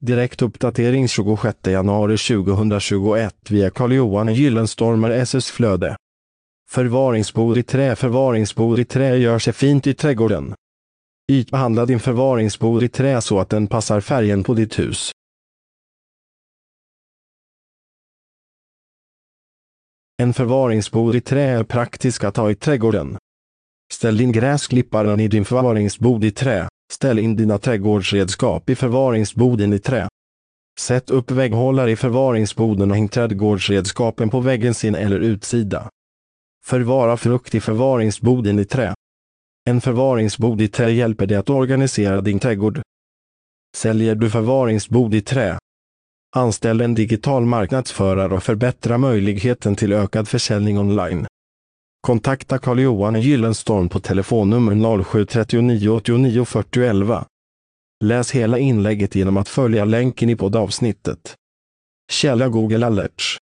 Direktuppdatering 26 januari 2021 via Carl-Johan Gyllenstormer SS Flöde. Förvaringsbod i trä Förvaringsbod i trä gör sig fint i trädgården. Ytbehandla din förvaringsbod i trä så att den passar färgen på ditt hus. En förvaringsbod i trä är praktisk att ha i trädgården. Ställ in gräsklipparen i din förvaringsbod i trä. Ställ in dina trädgårdsredskap i förvaringsboden i trä. Sätt upp vägghållare i förvaringsboden och häng trädgårdsredskapen på väggens in eller utsida. Förvara frukt i förvaringsboden i trä. En förvaringsbod i trä hjälper dig att organisera din trädgård. Säljer du förvaringsbod i trä? Anställ en digital marknadsförare och förbättra möjligheten till ökad försäljning online. Kontakta Carl-Johan Gyllenstorm på telefonnummer 0739 89 40 11. Läs hela inlägget genom att följa länken i poddavsnittet. Källa Google Alerts